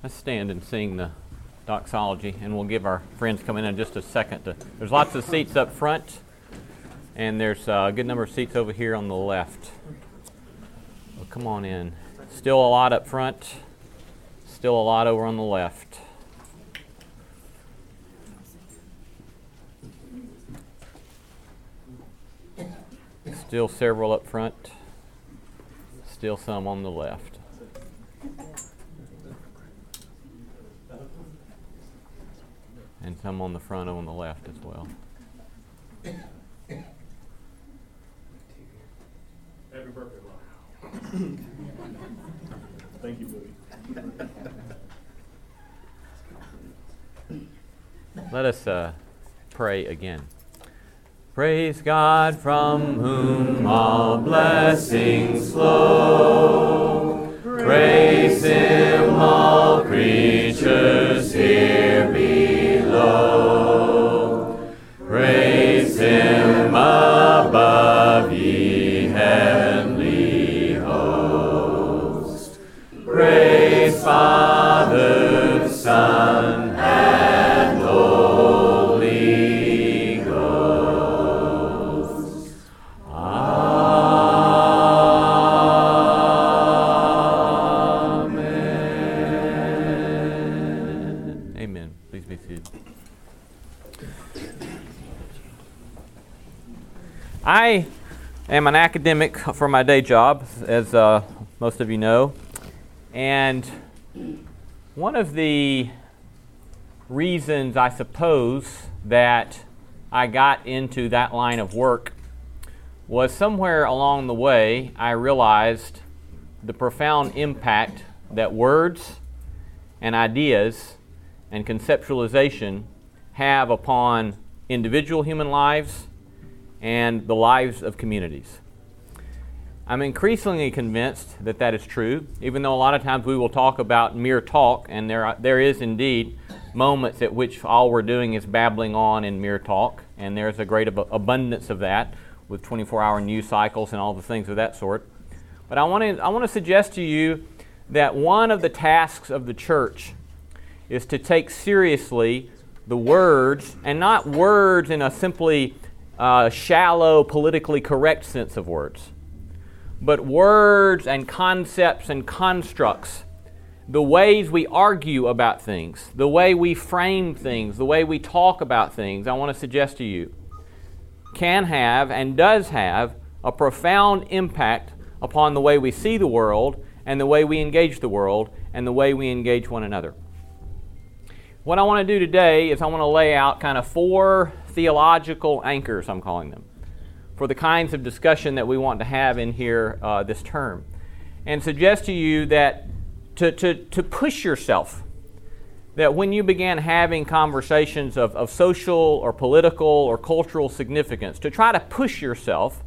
Let's stand and sing the doxology, and we'll give our friends come in in just a second. To, there's lots of seats up front, and there's a good number of seats over here on the left. Well, come on in. Still a lot up front, still a lot over on the left. Still several up front, still some on the left. And some on the front on the left as well. Happy birthday, Ron. Thank you, Booty. Let us uh, pray again. Praise God from whom all blessings flow. Praise Him, all creatures here am an academic for my day job, as uh, most of you know. And one of the reasons, I suppose, that I got into that line of work was somewhere along the way I realized the profound impact that words and ideas and conceptualization have upon individual human lives and the lives of communities. I'm increasingly convinced that that is true, even though a lot of times we will talk about mere talk, and there, are, there is indeed moments at which all we're doing is babbling on in mere talk, and there's a great ab- abundance of that with 24 hour news cycles and all the things of that sort. But I want to I want to suggest to you that one of the tasks of the church is to take seriously the words, and not words in a simply uh, shallow, politically correct sense of words, but words and concepts and constructs, the ways we argue about things, the way we frame things, the way we talk about things, I want to suggest to you, can have and does have a profound impact upon the way we see the world and the way we engage the world and the way we engage one another. What I want to do today is I want to lay out kind of four theological anchors, I'm calling them, for the kinds of discussion that we want to have in here uh, this term. And suggest to you that to, to, to push yourself, that when you began having conversations of, of social or political or cultural significance, to try to push yourself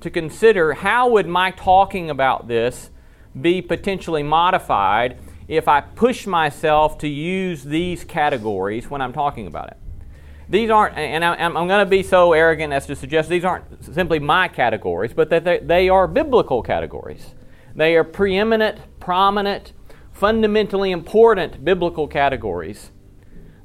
to consider how would my talking about this be potentially modified if I push myself to use these categories when I'm talking about it. These aren't, and I'm, I'm going to be so arrogant as to suggest these aren't simply my categories, but that they, they are biblical categories. They are preeminent, prominent, fundamentally important biblical categories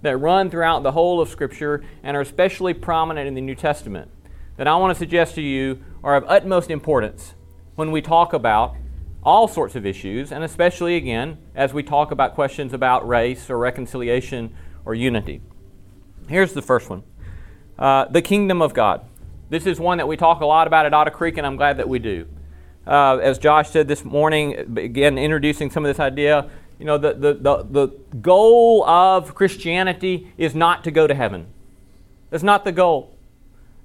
that run throughout the whole of Scripture and are especially prominent in the New Testament that I want to suggest to you are of utmost importance when we talk about all sorts of issues, and especially again as we talk about questions about race or reconciliation or unity. Here's the first one uh, the kingdom of God. This is one that we talk a lot about at Otter Creek, and I'm glad that we do. Uh, as Josh said this morning, again, introducing some of this idea, you know, the, the, the, the goal of Christianity is not to go to heaven. That's not the goal.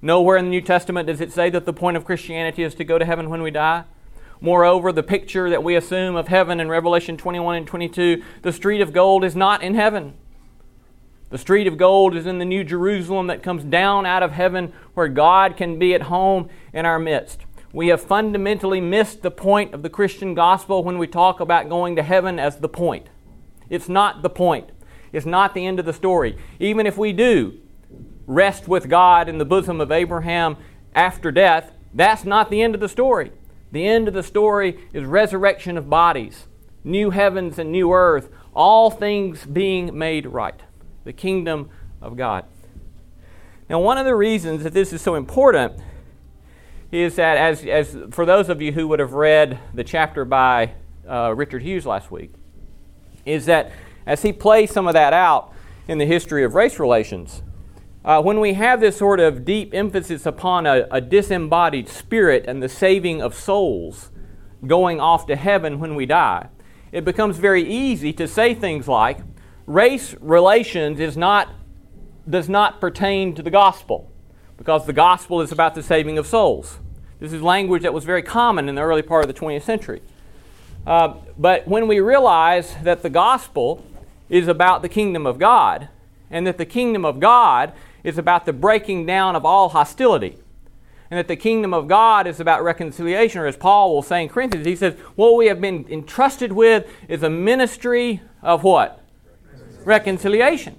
Nowhere in the New Testament does it say that the point of Christianity is to go to heaven when we die. Moreover, the picture that we assume of heaven in Revelation 21 and 22, the street of gold is not in heaven. The street of gold is in the New Jerusalem that comes down out of heaven where God can be at home in our midst. We have fundamentally missed the point of the Christian gospel when we talk about going to heaven as the point. It's not the point. It's not the end of the story. Even if we do rest with God in the bosom of Abraham after death, that's not the end of the story. The end of the story is resurrection of bodies, new heavens and new earth, all things being made right. The kingdom of God. Now, one of the reasons that this is so important is that, as, as for those of you who would have read the chapter by uh, Richard Hughes last week, is that as he plays some of that out in the history of race relations, uh, when we have this sort of deep emphasis upon a, a disembodied spirit and the saving of souls going off to heaven when we die, it becomes very easy to say things like, race relations is not, does not pertain to the gospel, because the gospel is about the saving of souls. This is language that was very common in the early part of the 20th century. Uh, but when we realize that the gospel is about the kingdom of God, and that the kingdom of God is about the breaking down of all hostility, and that the kingdom of God is about reconciliation, or as Paul will say in Corinthians, he says, What we have been entrusted with is a ministry of what? Reconciliation.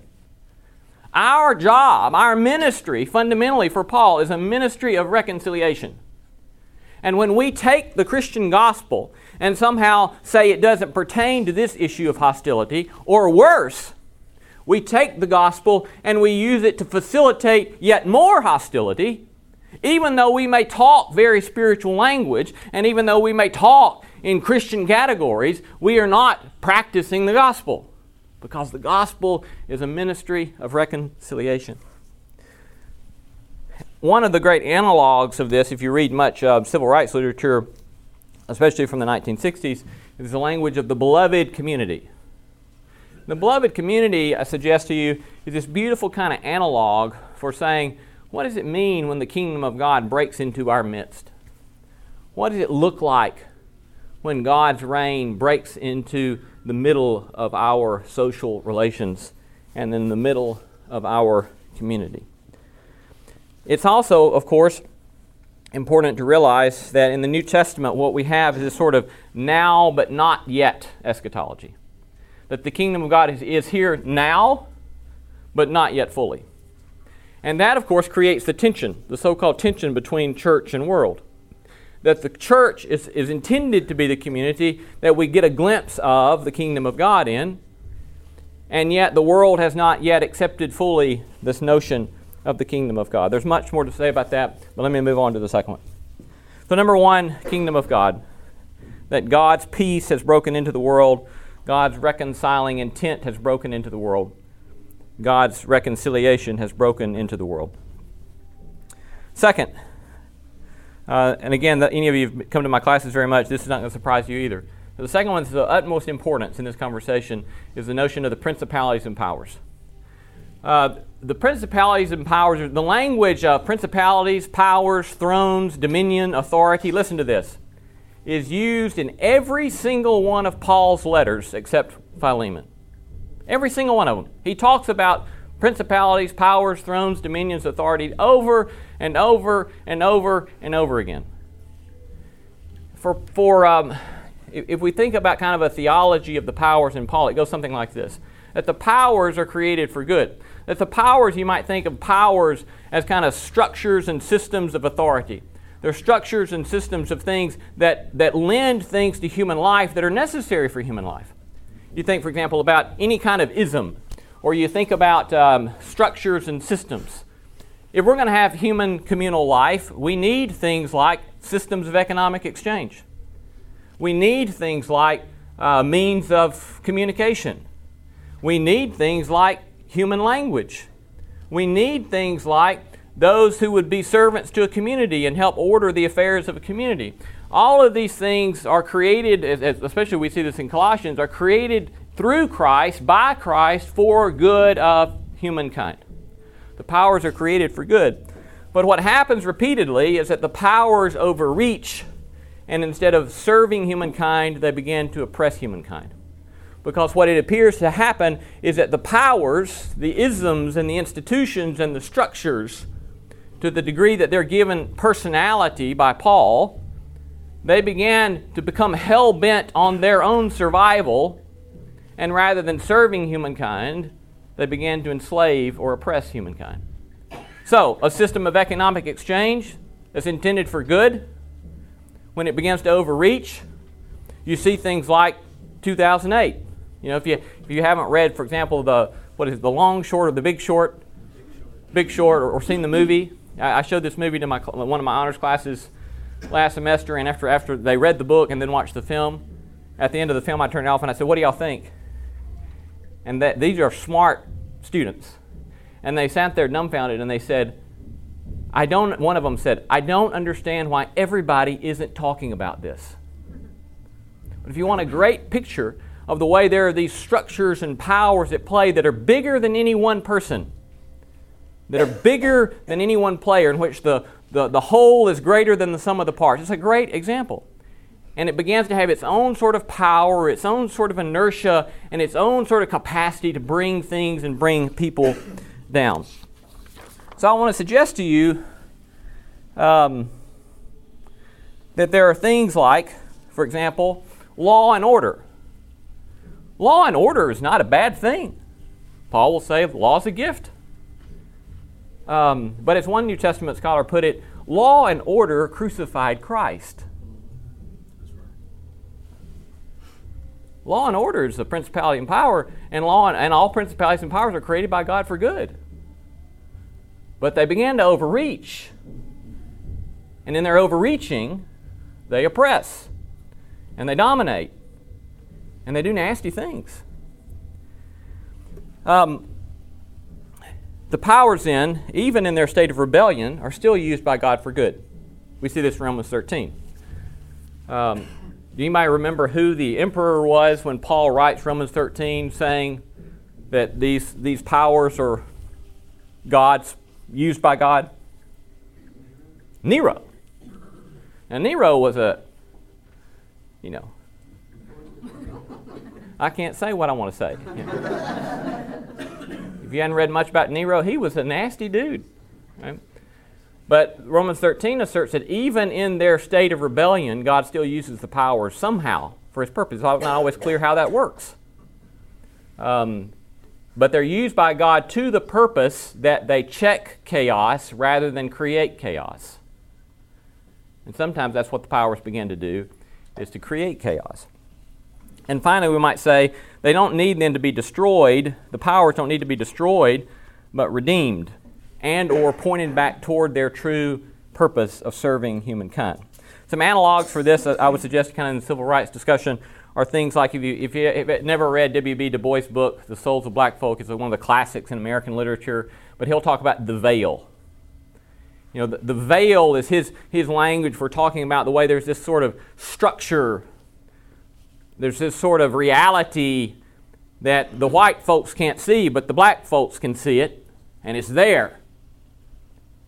Our job, our ministry, fundamentally for Paul, is a ministry of reconciliation. And when we take the Christian gospel and somehow say it doesn't pertain to this issue of hostility, or worse, we take the gospel and we use it to facilitate yet more hostility, even though we may talk very spiritual language, and even though we may talk in Christian categories, we are not practicing the gospel because the gospel is a ministry of reconciliation. One of the great analogs of this, if you read much uh, civil rights literature, especially from the 1960s, is the language of the beloved community. The beloved community, I suggest to you, is this beautiful kind of analog for saying, what does it mean when the kingdom of God breaks into our midst? What does it look like when God's reign breaks into the middle of our social relations and in the middle of our community? It's also, of course, important to realize that in the New Testament, what we have is a sort of now but not yet eschatology. That the kingdom of God is, is here now, but not yet fully. And that, of course, creates the tension, the so called tension between church and world. That the church is, is intended to be the community that we get a glimpse of the kingdom of God in, and yet the world has not yet accepted fully this notion of the kingdom of God. There's much more to say about that, but let me move on to the second one. So, number one, kingdom of God. That God's peace has broken into the world, God's reconciling intent has broken into the world, God's reconciliation has broken into the world. Second, uh, and again, any of you have come to my classes very much, this is not going to surprise you either. the second one is the utmost importance in this conversation is the notion of the principalities and powers. Uh, the principalities and powers, the language of principalities, powers, thrones, dominion, authority, listen to this, is used in every single one of Paul's letters except Philemon. Every single one of them. He talks about principalities, powers, thrones, dominions, authority over and over and over and over again. For, for um, if we think about kind of a theology of the powers in Paul, it goes something like this that the powers are created for good. That the powers, you might think of powers as kind of structures and systems of authority. They're structures and systems of things that, that lend things to human life that are necessary for human life. You think, for example, about any kind of ism, or you think about um, structures and systems. If we're going to have human communal life, we need things like systems of economic exchange. We need things like uh, means of communication. We need things like human language. We need things like those who would be servants to a community and help order the affairs of a community. All of these things are created, especially we see this in Colossians, are created through Christ, by Christ, for good of humankind. The powers are created for good. But what happens repeatedly is that the powers overreach, and instead of serving humankind, they begin to oppress humankind because what it appears to happen is that the powers, the isms, and the institutions and the structures, to the degree that they're given personality by Paul, they began to become hell bent on their own survival, and rather than serving humankind, they began to enslave or oppress humankind. So, a system of economic exchange that's intended for good, when it begins to overreach, you see things like 2008. You know, if you if you haven't read, for example, the what is it, the Long Short or the Big Short, Big Short, or, or seen the movie. I, I showed this movie to my one of my honors classes last semester, and after after they read the book and then watched the film, at the end of the film, I turned it off and I said, "What do y'all think?" And that these are smart students, and they sat there dumbfounded and they said, "I don't." One of them said, "I don't understand why everybody isn't talking about this." But if you want a great picture of the way there are these structures and powers at play that are bigger than any one person, that are bigger than any one player, in which the, the, the whole is greater than the sum of the parts. It's a great example. And it begins to have its own sort of power, its own sort of inertia, and its own sort of capacity to bring things and bring people down. So I want to suggest to you um, that there are things like, for example, law and order. Law and order is not a bad thing. Paul will say law is a gift. Um, but as one New Testament scholar put it, law and order crucified Christ. Law and order is the principality and power, and law and, and all principalities and powers are created by God for good. But they began to overreach. And in their overreaching, they oppress and they dominate and they do nasty things. Um, the powers, in, even in their state of rebellion, are still used by God for good. We see this in Romans 13. Um, do anybody remember who the emperor was when Paul writes Romans 13 saying that these, these powers are God's, used by God? Nero. Now, Nero was a, you know, I can't say what I want to say. if you hadn't read much about Nero, he was a nasty dude. Right? But Romans 13 asserts that even in their state of rebellion, God still uses the power somehow for his purpose. It's not always clear how that works. Um, but they're used by God to the purpose that they check chaos rather than create chaos. And sometimes that's what the powers begin to do, is to create chaos. And finally, we might say they don't need then to be destroyed. The powers don't need to be destroyed, but redeemed and or pointed back toward their true purpose of serving humankind. Some analogs for this, uh, I would suggest, kind of in the civil rights discussion, are things like if you if you have never read W.B. Du Bois' book, *The Souls of Black Folk*, it's one of the classics in American literature. But he'll talk about the veil. You know, the, the veil is his his language for talking about the way there's this sort of structure there's this sort of reality that the white folks can't see, but the black folks can see it, and it's there.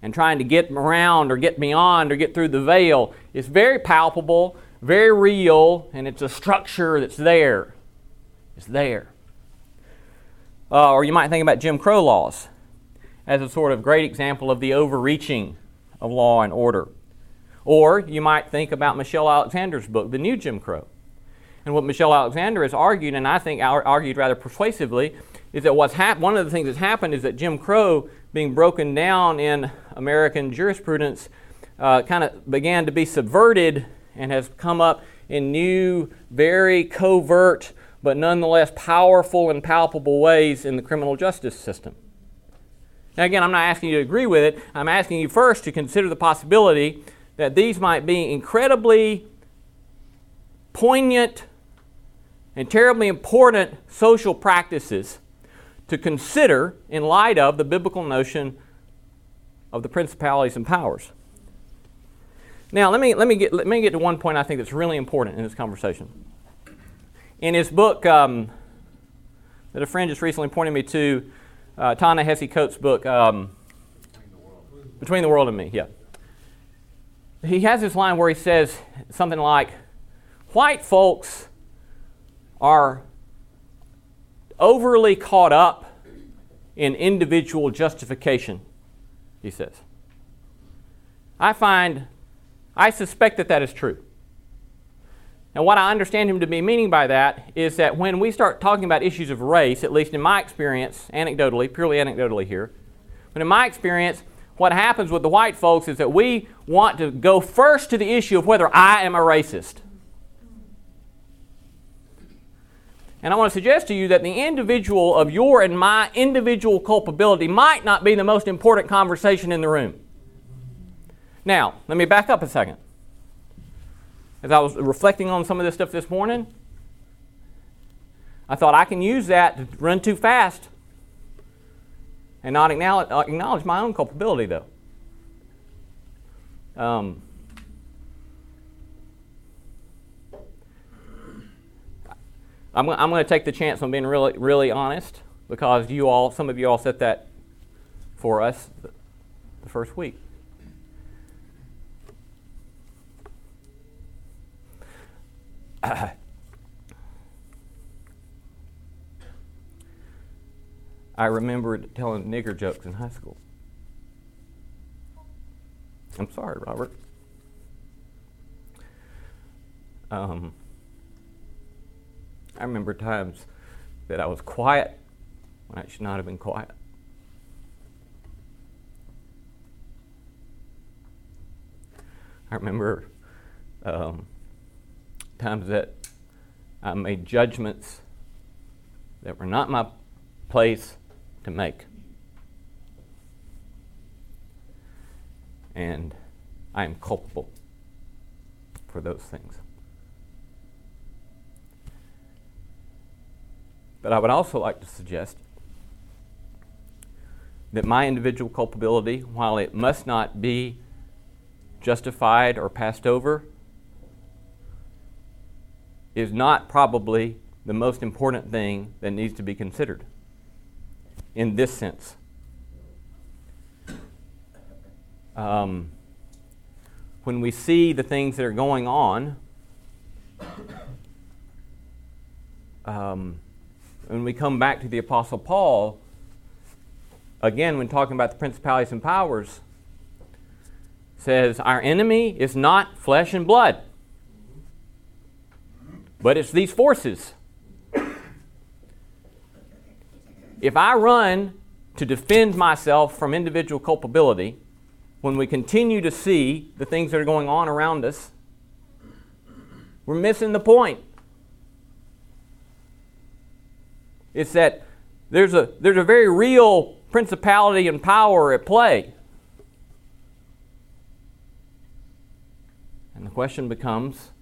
And trying to get around or get beyond or get through the veil is very palpable, very real, and it's a structure that's there. It's there. Uh, or you might think about Jim Crow laws as a sort of great example of the overreaching of law and order. Or you might think about Michelle Alexander's book, The New Jim Crow. And what Michelle Alexander has argued, and I think argued rather persuasively, is that what's hap- one of the things that's happened is that Jim Crow, being broken down in American jurisprudence, uh, kind of began to be subverted and has come up in new, very covert, but nonetheless powerful and palpable ways in the criminal justice system. Now, again, I'm not asking you to agree with it. I'm asking you first to consider the possibility that these might be incredibly poignant and terribly important social practices to consider in light of the biblical notion of the principalities and powers. Now, let me, let me, get, let me get to one point I think that's really important in this conversation. In his book um, that a friend just recently pointed me to, uh, Ta-Nehisi Coates' book, um, Between the World and Me, yeah. He has this line where he says something like, White folks are overly caught up in individual justification, he says. I find, I suspect that that is true. And what I understand him to be meaning by that is that when we start talking about issues of race, at least in my experience, anecdotally, purely anecdotally here, but in my experience, what happens with the white folks is that we want to go first to the issue of whether I am a racist. And I want to suggest to you that the individual of your and my individual culpability might not be the most important conversation in the room. Now, let me back up a second. As I was reflecting on some of this stuff this morning, I thought I can use that to run too fast and not acknowledge, my own culpability, though. Um, I'm, I'm going to take the chance on being really, really honest because you all, some of you all set that for us the first week. I remember telling nigger jokes in high school. I'm sorry, Robert. Um, I remember times that I was quiet when I should not have been quiet. I remember um, times that I made judgments that were not my place to make. And I am culpable for those things. But I would also like to suggest that my individual culpability, while it must not be justified or passed over, is not probably the most important thing that needs to be considered in this sense. Um, when we see the things that are going on, um, when we come back to the Apostle Paul, again, when talking about the principalities and powers, says, Our enemy is not flesh and blood, but it's these forces. If I run to defend myself from individual culpability, when we continue to see the things that are going on around us, we're missing the point. It's that there's a, there's a very real principality and power at play. And the question becomes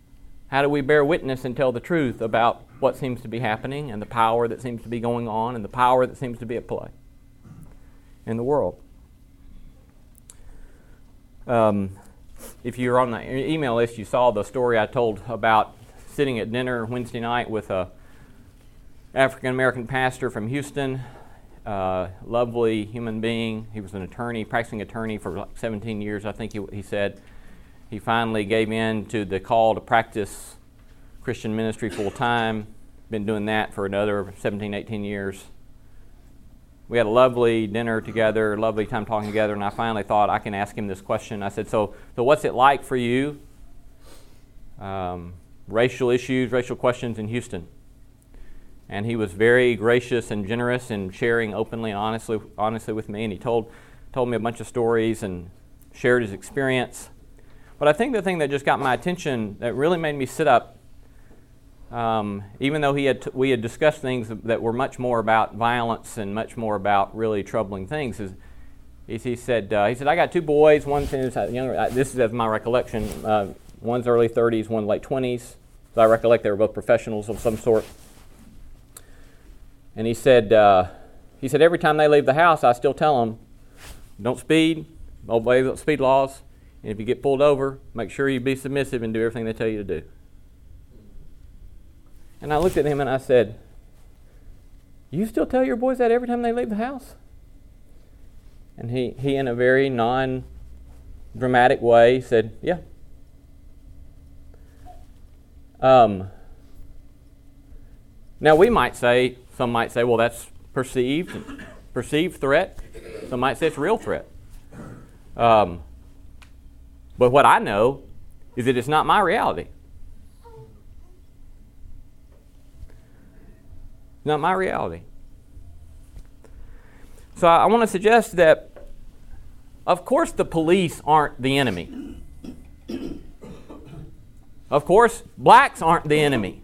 how do we bear witness and tell the truth about what seems to be happening and the power that seems to be going on and the power that seems to be at play in the world? Um, if you're on the email list, you saw the story I told about sitting at dinner Wednesday night with a African American pastor from Houston, uh, lovely human being. He was an attorney, practicing attorney for like 17 years, I think he, he said. He finally gave in to the call to practice Christian ministry full time. Been doing that for another 17, 18 years. We had a lovely dinner together, lovely time talking together, and I finally thought I can ask him this question. I said, So, so what's it like for you? Um, racial issues, racial questions in Houston and he was very gracious and generous in sharing openly and honestly, honestly with me. And he told, told me a bunch of stories and shared his experience. But I think the thing that just got my attention, that really made me sit up, um, even though he had t- we had discussed things that were much more about violence and much more about really troubling things, is, is he said, uh, he said, I got two boys. One's in younger. Uh, this is as my recollection. Uh, one's early 30s, one late 20s. So I recollect they were both professionals of some sort. And he said, uh, he said, every time they leave the house, I still tell them, don't speed, obey the speed laws, and if you get pulled over, make sure you be submissive and do everything they tell you to do. And I looked at him and I said, You still tell your boys that every time they leave the house? And he, he in a very non dramatic way, said, Yeah. Um, now, we might say, some might say, well, that's perceived, perceived threat. Some might say it's real threat. Um, but what I know is that it's not my reality. Not my reality. So I, I want to suggest that, of course, the police aren't the enemy. Of course, blacks aren't the enemy.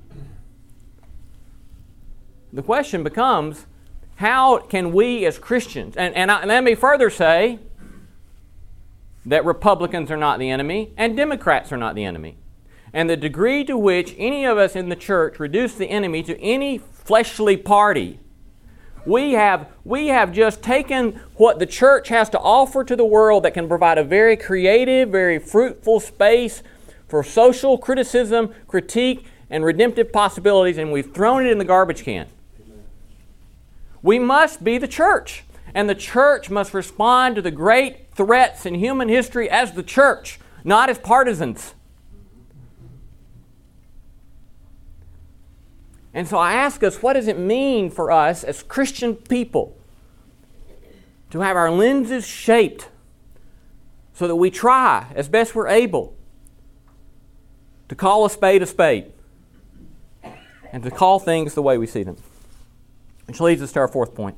The question becomes how can we as Christians, and, and, I, and let me further say that Republicans are not the enemy and Democrats are not the enemy. And the degree to which any of us in the church reduce the enemy to any fleshly party, we have, we have just taken what the church has to offer to the world that can provide a very creative, very fruitful space for social criticism, critique, and redemptive possibilities, and we've thrown it in the garbage can. We must be the church, and the church must respond to the great threats in human history as the church, not as partisans. And so I ask us, what does it mean for us as Christian people to have our lenses shaped so that we try as best we're able to call a spade a spade and to call things the way we see them? Which leads us to our fourth point.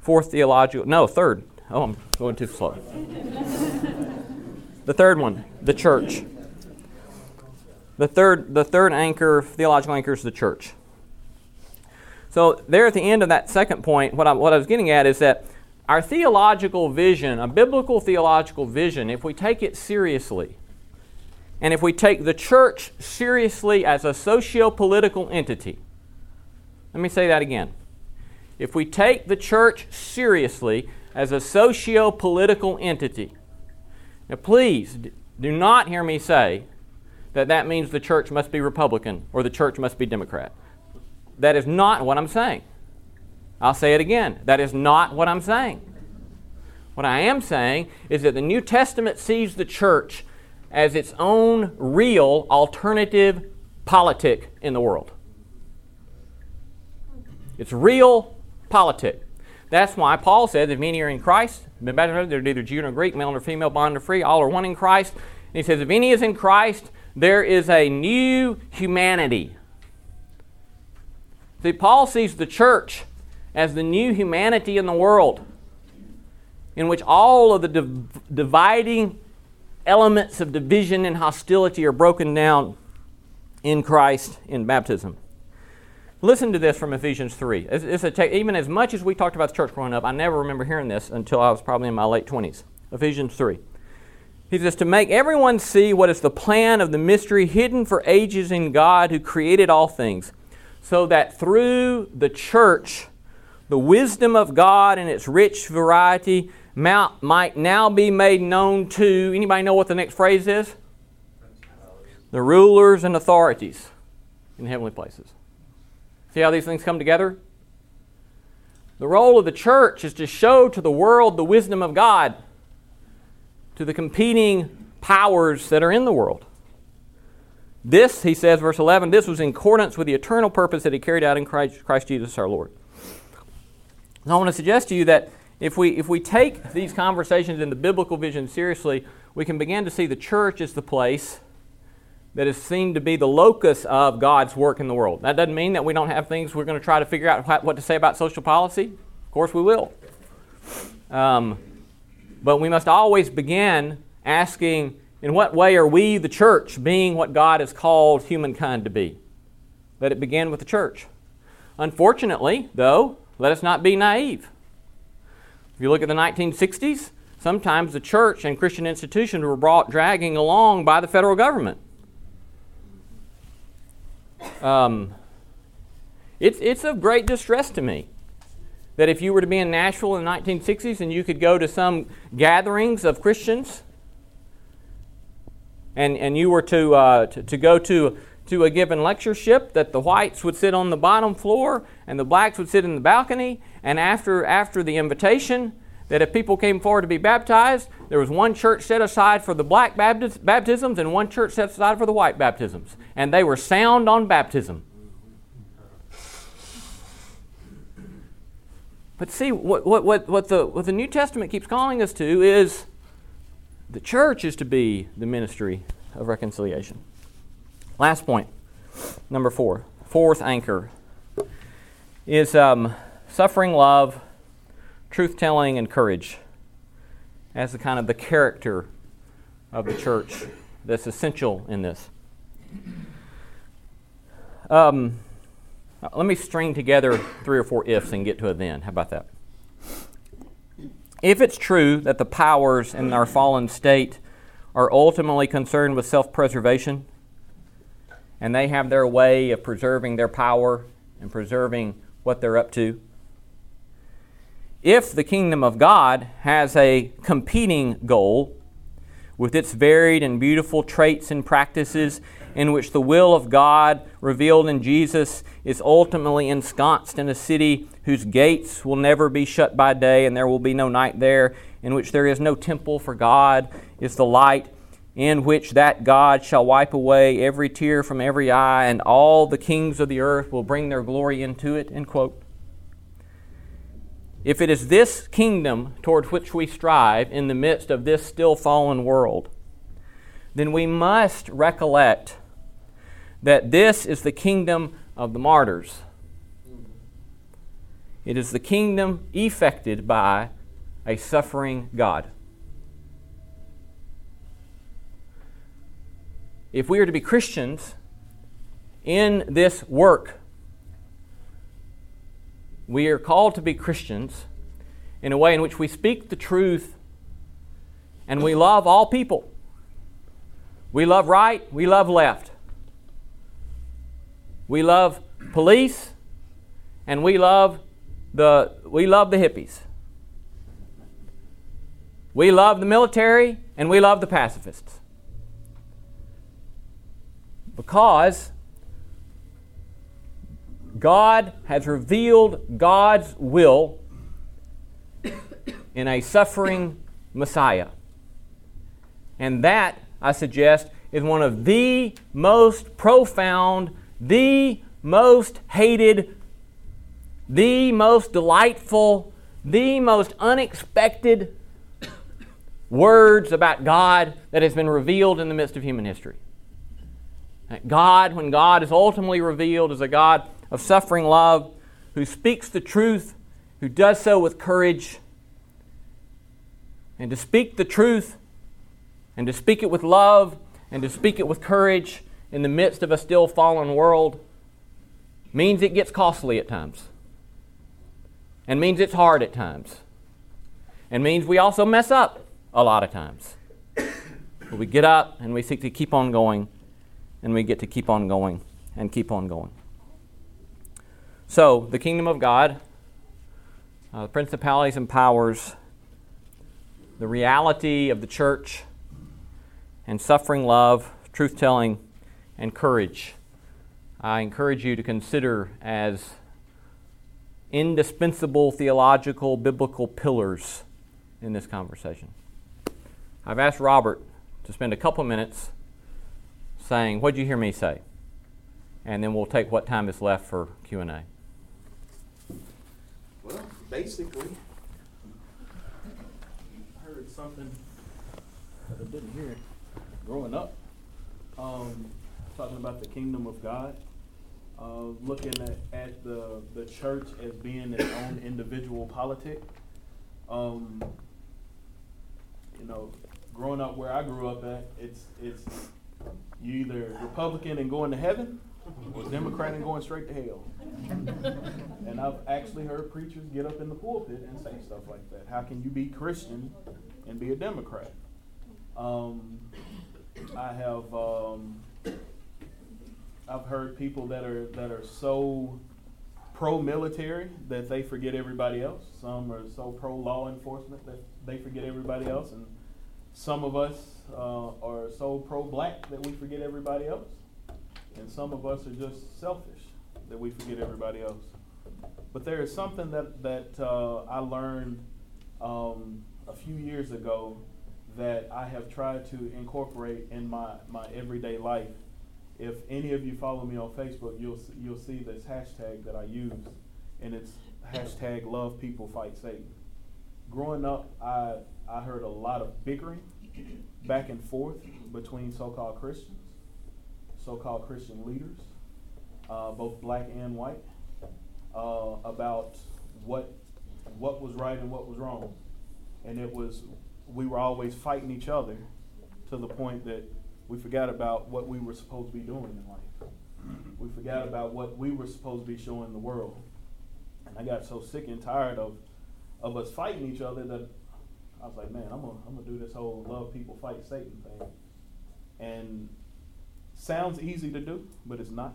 Fourth theological, no, third. Oh, I'm going too slow. the third one, the church. The third, the third anchor, theological anchor, is the church. So, there at the end of that second point, what I, what I was getting at is that our theological vision, a biblical theological vision, if we take it seriously, and if we take the church seriously as a socio political entity, let me say that again if we take the church seriously as a socio political entity, now please do not hear me say that that means the church must be Republican or the church must be Democrat. That is not what I'm saying. I'll say it again. That is not what I'm saying. What I am saying is that the New Testament sees the church as its own real alternative politic in the world. It's real politic. That's why Paul says, if any are in Christ, they're neither Jew nor Greek, male nor female, bond nor free, all are one in Christ. And he says, if any is in Christ, there is a new humanity. See, Paul sees the church as the new humanity in the world, in which all of the div- dividing elements of division and hostility are broken down in Christ in baptism. Listen to this from Ephesians 3. It's, it's te- even as much as we talked about the church growing up, I never remember hearing this until I was probably in my late 20s. Ephesians 3. He says, To make everyone see what is the plan of the mystery hidden for ages in God who created all things, so that through the church, the wisdom of God in its rich variety might now be made known to. Anybody know what the next phrase is? The rulers and authorities in heavenly places. See how these things come together? The role of the church is to show to the world the wisdom of God, to the competing powers that are in the world. This, he says, verse 11, this was in accordance with the eternal purpose that he carried out in Christ, Christ Jesus our Lord. Now, I want to suggest to you that if we, if we take these conversations in the biblical vision seriously, we can begin to see the church as the place that is seen to be the locus of God's work in the world. That doesn't mean that we don't have things we're going to try to figure out what to say about social policy. Of course, we will. Um, but we must always begin asking in what way are we, the church, being what God has called humankind to be? Let it begin with the church. Unfortunately, though, let us not be naive. If you look at the 1960s, sometimes the church and Christian institutions were brought dragging along by the federal government. Um, it's, it's of great distress to me that if you were to be in Nashville in the 1960s and you could go to some gatherings of Christians and, and you were to, uh, to, to, go to, to a given lectureship, that the whites would sit on the bottom floor and the blacks would sit in the balcony, and after, after the invitation, that if people came forward to be baptized, there was one church set aside for the black baptisms and one church set aside for the white baptisms. And they were sound on baptism. But see, what, what, what, what, the, what the New Testament keeps calling us to is the church is to be the ministry of reconciliation. Last point, number four, fourth anchor, is um, suffering love truth telling and courage as the kind of the character of the church that's essential in this. Um, let me string together three or four ifs and get to a then. How about that? If it's true that the powers in our fallen state are ultimately concerned with self preservation, and they have their way of preserving their power and preserving what they're up to, if the kingdom of God has a competing goal with its varied and beautiful traits and practices, in which the will of God revealed in Jesus is ultimately ensconced in a city whose gates will never be shut by day and there will be no night there, in which there is no temple for God, is the light in which that God shall wipe away every tear from every eye, and all the kings of the earth will bring their glory into it. End quote. If it is this kingdom toward which we strive in the midst of this still fallen world, then we must recollect that this is the kingdom of the martyrs. It is the kingdom effected by a suffering God. If we are to be Christians in this work we are called to be Christians in a way in which we speak the truth and we love all people. We love right, we love left. We love police and we love the we love the hippies. We love the military and we love the pacifists. Because God has revealed God's will in a suffering Messiah. And that, I suggest, is one of the most profound, the most hated, the most delightful, the most unexpected words about God that has been revealed in the midst of human history. God, when God is ultimately revealed, is a God of suffering love, who speaks the truth, who does so with courage. And to speak the truth, and to speak it with love, and to speak it with courage in the midst of a still fallen world means it gets costly at times, and means it's hard at times, and means we also mess up a lot of times. But we get up and we seek to keep on going, and we get to keep on going and keep on going. So, the kingdom of God, uh, the principalities and powers, the reality of the church, and suffering love, truth telling, and courage. I encourage you to consider as indispensable theological, biblical pillars in this conversation. I've asked Robert to spend a couple minutes saying, What did you hear me say? And then we'll take what time is left for Q&A. Well, basically, I heard something that I didn't hear growing up. Um, talking about the kingdom of God, uh, looking at, at the, the church as being its own individual politic. Um, you know, growing up where I grew up at, it's it's you either Republican and going to heaven, or Democrat and going straight to hell. and I've actually heard preachers get up in the pulpit and say stuff like that. How can you be Christian and be a Democrat? Um, I have um, I've heard people that are that are so pro-military that they forget everybody else. Some are so pro-law enforcement that they forget everybody else, and some of us uh, are so pro-black that we forget everybody else. And some of us are just selfish that we forget everybody else. But there is something that, that uh, I learned um, a few years ago that I have tried to incorporate in my, my everyday life. If any of you follow me on Facebook, you'll, you'll see this hashtag that I use, and it's hashtag love people fight Satan. Growing up, I, I heard a lot of bickering back and forth between so called Christians so-called Christian leaders, uh, both black and white, uh, about what what was right and what was wrong, and it was we were always fighting each other to the point that we forgot about what we were supposed to be doing in life. we forgot about what we were supposed to be showing the world. And I got so sick and tired of of us fighting each other that I was like, man, I'm gonna I'm gonna do this whole love people fight Satan thing. And sounds easy to do, but it's not.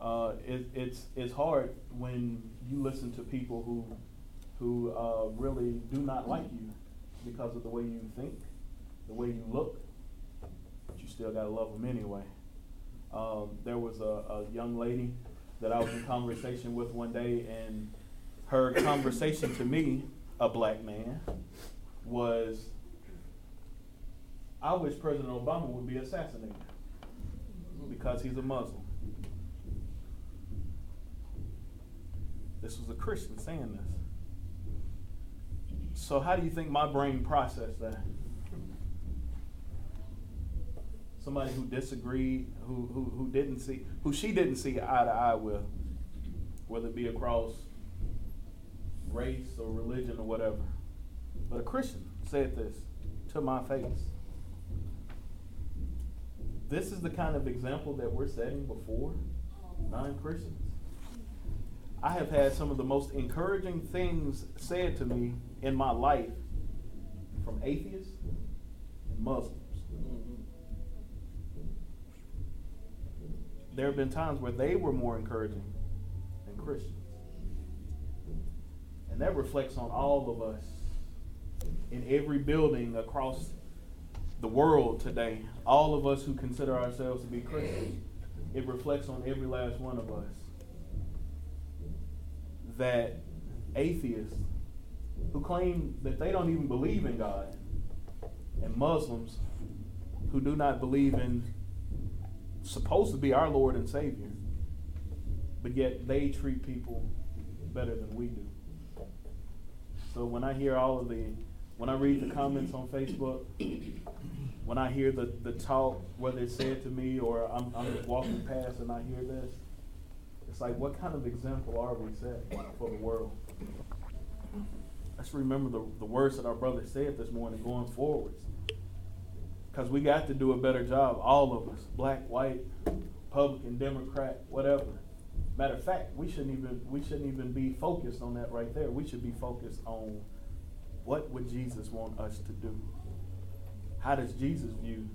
Uh, it, it's it's hard when you listen to people who who uh, really do not like you because of the way you think, the way you look, but you still gotta love them anyway. Um, there was a, a young lady that I was in conversation with one day, and her conversation to me, a black man, was I wish President Obama would be assassinated because he's a Muslim. This was a Christian saying this. So, how do you think my brain processed that? Somebody who disagreed, who, who, who didn't see, who she didn't see eye to eye with, whether it be across race or religion or whatever. But a Christian said this to my face. This is the kind of example that we're setting before non Christians. I have had some of the most encouraging things said to me in my life from atheists and Muslims. There have been times where they were more encouraging than Christians. And that reflects on all of us in every building across the world today. All of us who consider ourselves to be Christians. It reflects on every last one of us that atheists who claim that they don't even believe in God, and Muslims who do not believe in supposed to be our Lord and Savior, but yet they treat people better than we do. So when I hear all of the, when I read the comments on Facebook, when I hear the, the talk, whether it's said to me or I'm, I'm just walking past and I hear this, it's like, what kind of example are we setting for the world? Let's remember the, the words that our brother said this morning going forwards. Because we got to do a better job, all of us, black, white, Republican, Democrat, whatever. Matter of fact, we shouldn't even we shouldn't even be focused on that right there. We should be focused on what would Jesus want us to do? How does Jesus view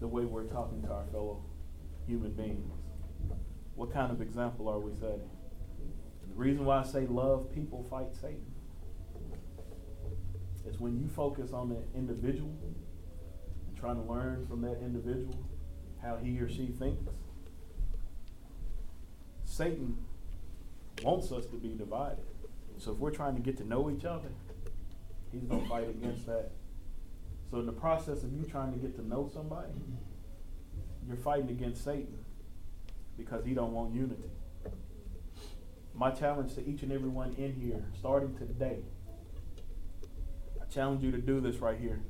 the way we're talking to our fellow human beings? What kind of example are we setting? The reason why I say love people, fight Satan, is when you focus on the individual and trying to learn from that individual how he or she thinks. Satan wants us to be divided. So if we're trying to get to know each other, he's going to fight against that. So in the process of you trying to get to know somebody, you're fighting against Satan because he don't want unity. My challenge to each and every one in here, starting today, I challenge you to do this right here.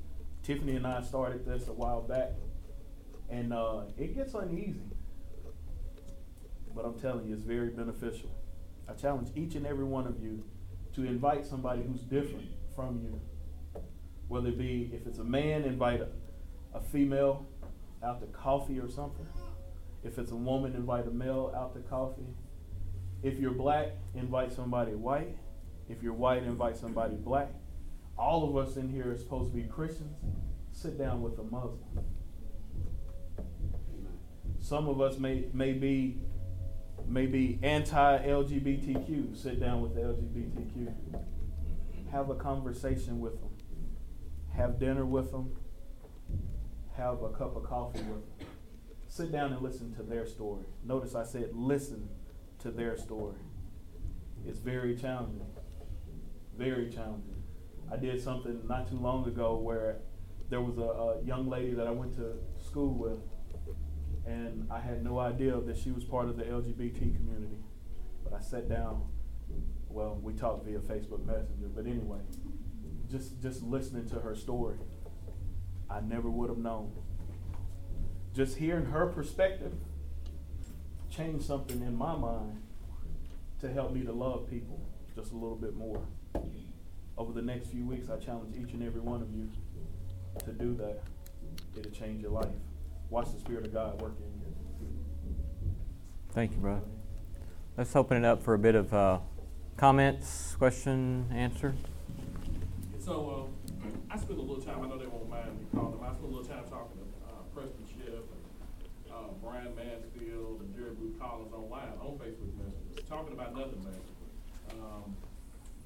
Tiffany and I started this a while back, and uh, it gets uneasy. But I'm telling you, it's very beneficial. I challenge each and every one of you to invite somebody who's different from you. Whether it be, if it's a man, invite a, a female out to coffee or something. If it's a woman, invite a male out to coffee. If you're black, invite somebody white. If you're white, invite somebody black. All of us in here are supposed to be Christians. Sit down with a Muslim. Some of us may, may be may be anti-LGBTQ. Sit down with the LGBTQ. Have a conversation with them. Have dinner with them. Have a cup of coffee with them sit down and listen to their story. Notice I said listen to their story. It's very challenging. Very challenging. I did something not too long ago where there was a, a young lady that I went to school with, and I had no idea that she was part of the LGBT community. But I sat down. Well, we talked via Facebook Messenger, but anyway, just just listening to her story, I never would have known just hearing her perspective changed something in my mind to help me to love people just a little bit more. Over the next few weeks, I challenge each and every one of you to do that. It'll change your life. Watch the Spirit of God work in you. Thank you, brother. Let's open it up for a bit of uh, comments, question, answer. So uh, I spent a little time. I know they won't mind me calling them. I spent a little time talking to uh, Preston Schiff and uh, Brian Mansfield and Jerry Blue Collins online on Facebook Messenger, talking about nothing, basically. Um,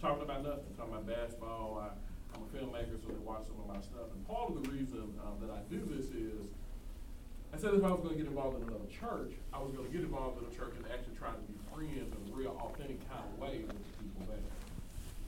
talking about nothing. Talking about basketball. I, I'm a filmmaker, so they watch some of my stuff. And part of the reason um, that I do this is I said if I was going to get involved in another church, I was going to get involved in a church and actually try to be friends in a real authentic kind of way with the people there.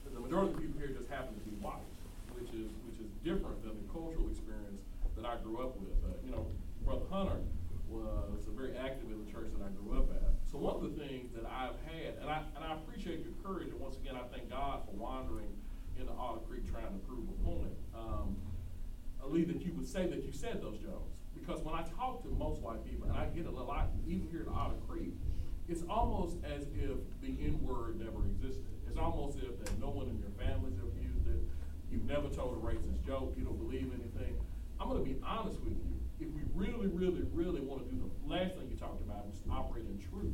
But the majority of the people here just happen to be white, which is which is different than the cultural experience that I grew up with. Uh, you know, Brother Hunter was very active in the church that I grew up at. So one of the things that I've had, and I and I appreciate your courage, and once again I thank God for wandering into Otter Creek trying to prove a point. Um, I believe that you would say that you said those, Jones. Because when I talk to most white people, and I get a lot, even here at Otter Creek, it's almost as if the N word never existed. It's almost as if that no one in your families have used it. You've never told a racist joke. You don't believe anything. I'm going to be honest with you. If we really, really, really want to do the last thing you talked about, is operate in truth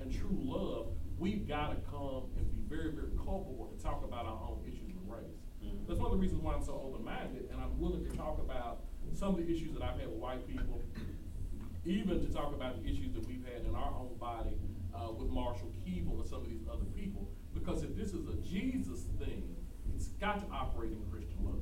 and true love, we've got to come and be very, very culpable and talk about our own issues with race. Mm-hmm. That's one of the reasons why I'm so open minded and I'm willing to talk about some of the issues that I've had with white people, even to talk about the issues that we've had in our own body uh, with Marshall Keeble and some of these other people. Because if this is a Jesus thing, it's got to operate in Christian love.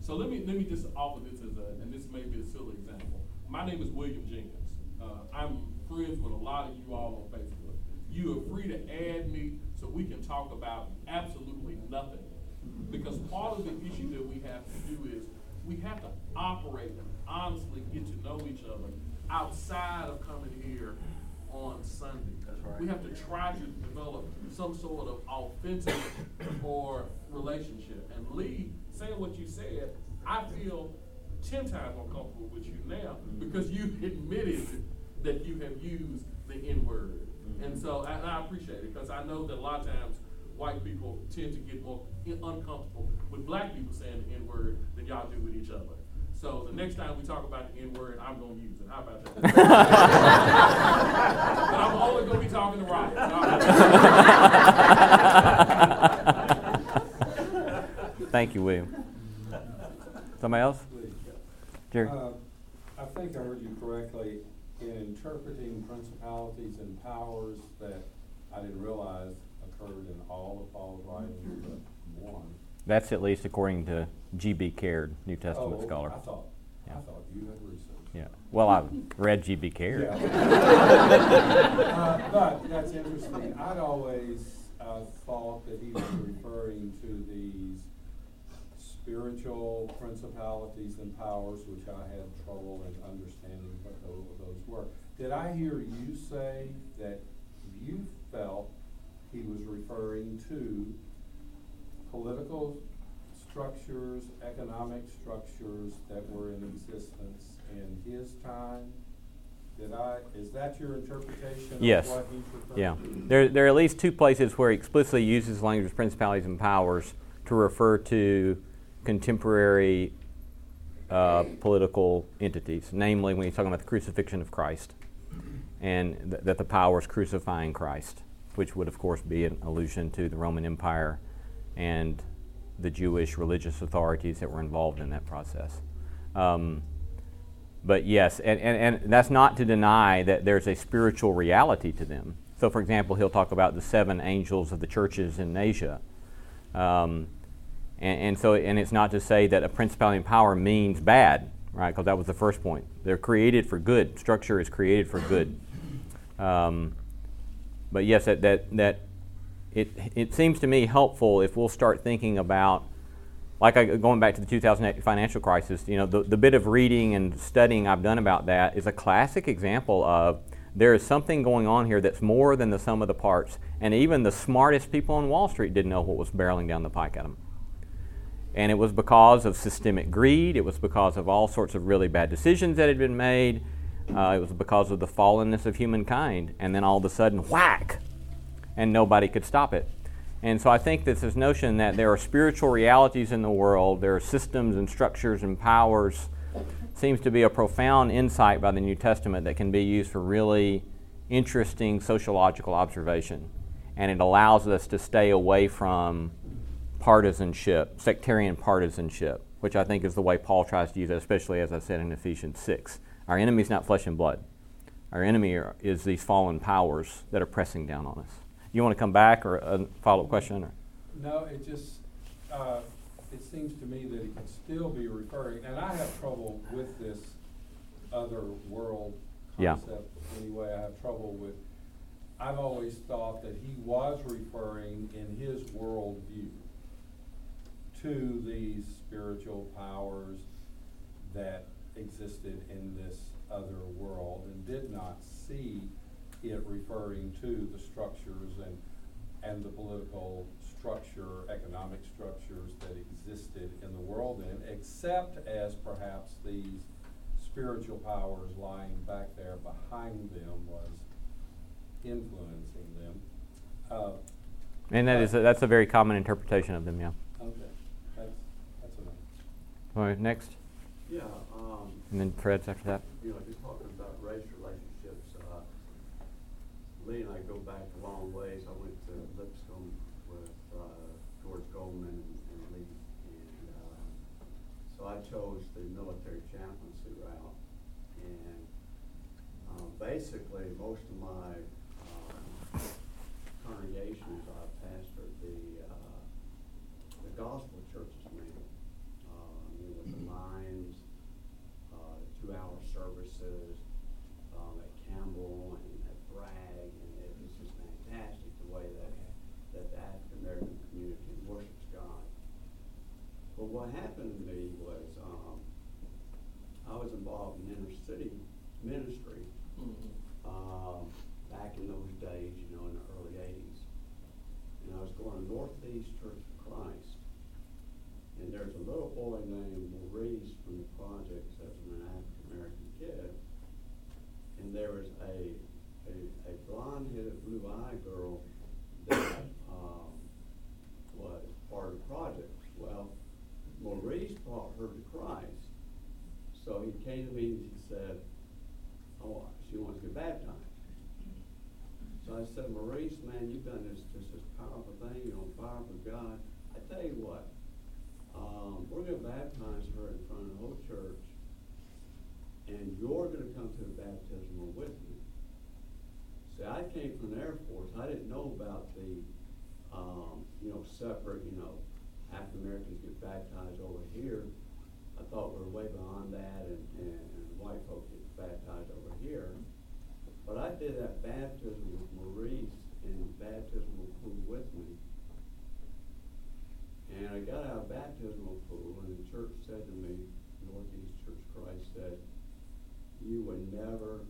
So let me let me just offer this as a, and this may be a silly example. My name is William Jenkins. Uh, I'm friends with a lot of you all on Facebook. You are free to add me so we can talk about absolutely nothing. Because part of the issue that we have to do is we have to operate and honestly get to know each other outside of coming here on Sunday. Right. We have to try to develop some sort of authentic or relationship. And Lee, saying what you said, I feel ten times more comfortable with you now because you admitted that you have used the N word. Mm-hmm. And so I, I appreciate it because I know that a lot of times white people tend to get more uncomfortable with black people saying the N word than y'all do with each other. So the next time we talk about the N word, I'm going to use it. How about that? but I'm only going to be talking to Ryan. Thank you, William. Somebody else? Jerry. Uh, I think I heard you correctly in interpreting principalities and powers that I didn't realize occurred in all of Paul's writings but one. That's at least according to G.B. Caird, New Testament oh, scholar. I thought, yeah. I thought you had researched. Yeah. Well, I've read G.B. Caird. Yeah. uh, but that's interesting. I'd always uh, thought that he was referring to these spiritual principalities and powers, which I had trouble in understanding what those were. Did I hear you say that you felt he was referring to political structures, economic structures that were in existence in his time? Did I, is that your interpretation yes. of what he's yeah. to? There, there are at least two places where he explicitly uses language of principalities and powers to refer to contemporary uh, political entities, namely when he's talking about the crucifixion of Christ and th- that the power is crucifying Christ which would, of course, be an allusion to the Roman Empire and the Jewish religious authorities that were involved in that process. Um, but yes, and, and, and that's not to deny that there's a spiritual reality to them. So, for example, he'll talk about the seven angels of the churches in Asia. Um, and, and, so, and it's not to say that a principality and power means bad, right? Because that was the first point. They're created for good. Structure is created for good. Um, but yes, that, that, that it, it seems to me helpful if we'll start thinking about, like I, going back to the 2008 financial crisis, you know, the, the bit of reading and studying I've done about that is a classic example of there is something going on here that's more than the sum of the parts. And even the smartest people on Wall Street didn't know what was barreling down the pike at them. And it was because of systemic greed, it was because of all sorts of really bad decisions that had been made. Uh, it was because of the fallenness of humankind. And then all of a sudden, whack! And nobody could stop it. And so I think that this notion that there are spiritual realities in the world, there are systems and structures and powers, seems to be a profound insight by the New Testament that can be used for really interesting sociological observation, and it allows us to stay away from partisanship, sectarian partisanship, which I think is the way Paul tries to use it, especially as I said in Ephesians 6. Our enemy is not flesh and blood. Our enemy are, is these fallen powers that are pressing down on us. You want to come back or a follow up question? Or? No, it just, uh, it seems to me that he can still be referring, and I have trouble with this other world Yeah. concept anyway. I have trouble with, I've always thought that he was referring in his worldview to these spiritual powers that existed in this other world and did not see it referring to the structures and, and the political structure, economic structures that existed in the world then, except as perhaps these spiritual powers lying back there behind them was influencing them. Uh, And that is a, that's a very common interpretation of them, yeah. okay, that's, that's enough. All right, next. Yeah, um, And then Fred's after that. you know, just talking about race relationships, uh, Lee and I go back a long ways. I went to Lipscomb with, uh, George Goldman and, and Lee. And, uh, so I chose the military chaplaincy route. And, um, basically, most of my, um, congregations I pastored the, uh, the gospel churches mainly. Uh, you know, with the Lions, uh, two-hour services, um, at Campbell and at Bragg, and it was just fantastic the way that, that the African-American community worships God. But what happened to me was, um, I was involved in inner city ministry, um, back in those days, you know, in the early eighties. And I was to Church of Christ. And there's a little boy named Maurice from the projects that was an African American kid. And there was a, a, a blonde headed, blue eyed girl that um, was part of the project. Well, Maurice brought her to Christ. So he came to me and he said, Oh, she wants to get baptized. So I said, Maurice, man, you've done this just this powerful thing, you're on fire for God. I tell you what, um, we're gonna baptize her in front of the whole church, and you're gonna come to the baptismal with me. See, I came from the Air Force, I didn't know about the, um, you know, separate, you know, African Americans get baptized over here. I thought we were way beyond that, and, and, and white folks get baptized over here. But I did that baptism with Maurice in the baptismal pool with me. And I got out of baptismal pool, and the church said to me, Northeast Church of Christ said, you would never,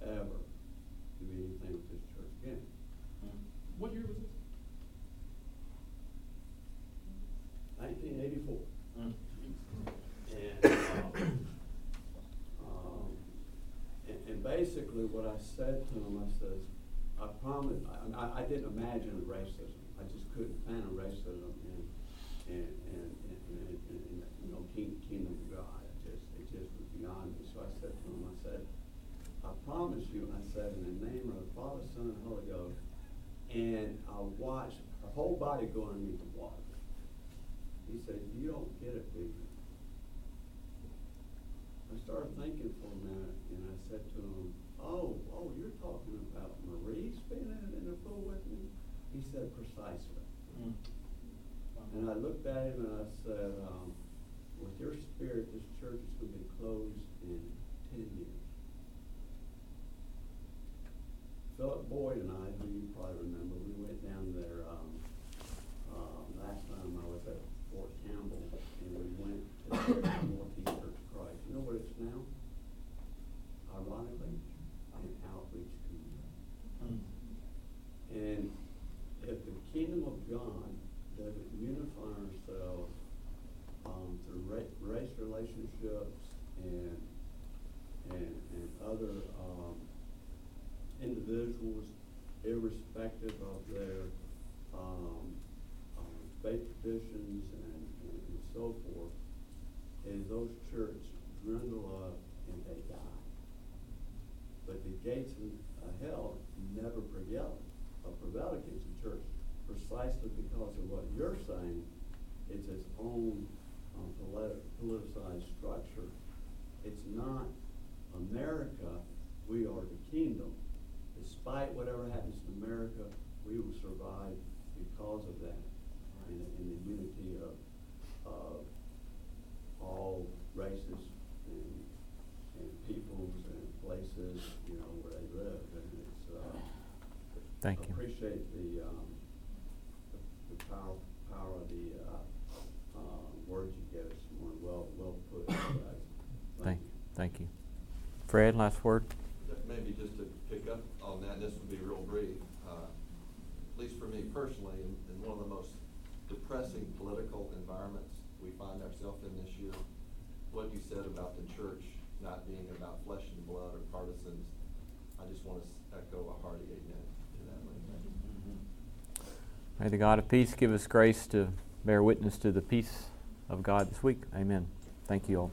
ever do anything with this church again. What year was this? Nineteen eighty-four. And, um, um, and, and basically what I said to him, I says, I promise, I, I, didn't imagine racism. I just couldn't fathom racism in, in, in, in, in, you know, king, kingdom of God. It just, it just was beyond me. So I said to him, I said, I promise you, I said, in the name of the Father, Son, and Holy Ghost, and I watched her whole body go underneath the water. He said, you don't get it, you? I started thinking for a minute, and I said to him, "Oh, oh, you're talking about Maurice being in, the pool with me?" He said, "Precisely." And I looked at him and I said, um, "With your spirit, this church is going to be closed in ten years." Philip Boyd and I, who you probably remember, we went down there. Um, um, last time I was at Fort Campbell, and we went to the Northeast Church of Christ. You know what it's now? Ironically, an outreach community. And if the kingdom of God doesn't unify ourselves um, through ra- race relationships and and and other um, individuals, irrespective of their um, um, faith traditions and, and, and so forth, is those churches dwindle up and they die. But the gates of hell rebel against the church precisely because of what you're saying. It's its own um, politicized structure. It's not America, we are the kingdom. Despite whatever happens to America, we will survive because of that. In the unity of, of all races and, and peoples and places, you know, where they live. And it's, uh, Thank you. Appreciate the, um, the, the power, power of the, uh, uh, words you gave us, more well, well put, guys. Thank, thank you. Fred, last word? Maybe just to pick up on that, and this would be real brief, uh, at least for me personally, in, in one of the most depressing political environments we find ourselves in this year, what you said about the church not being about flesh and blood or partisans, I just want to echo a hearty amen to that. Mm-hmm. May the God of peace give us grace to bear witness to the peace of God this week. Amen. Thank you all.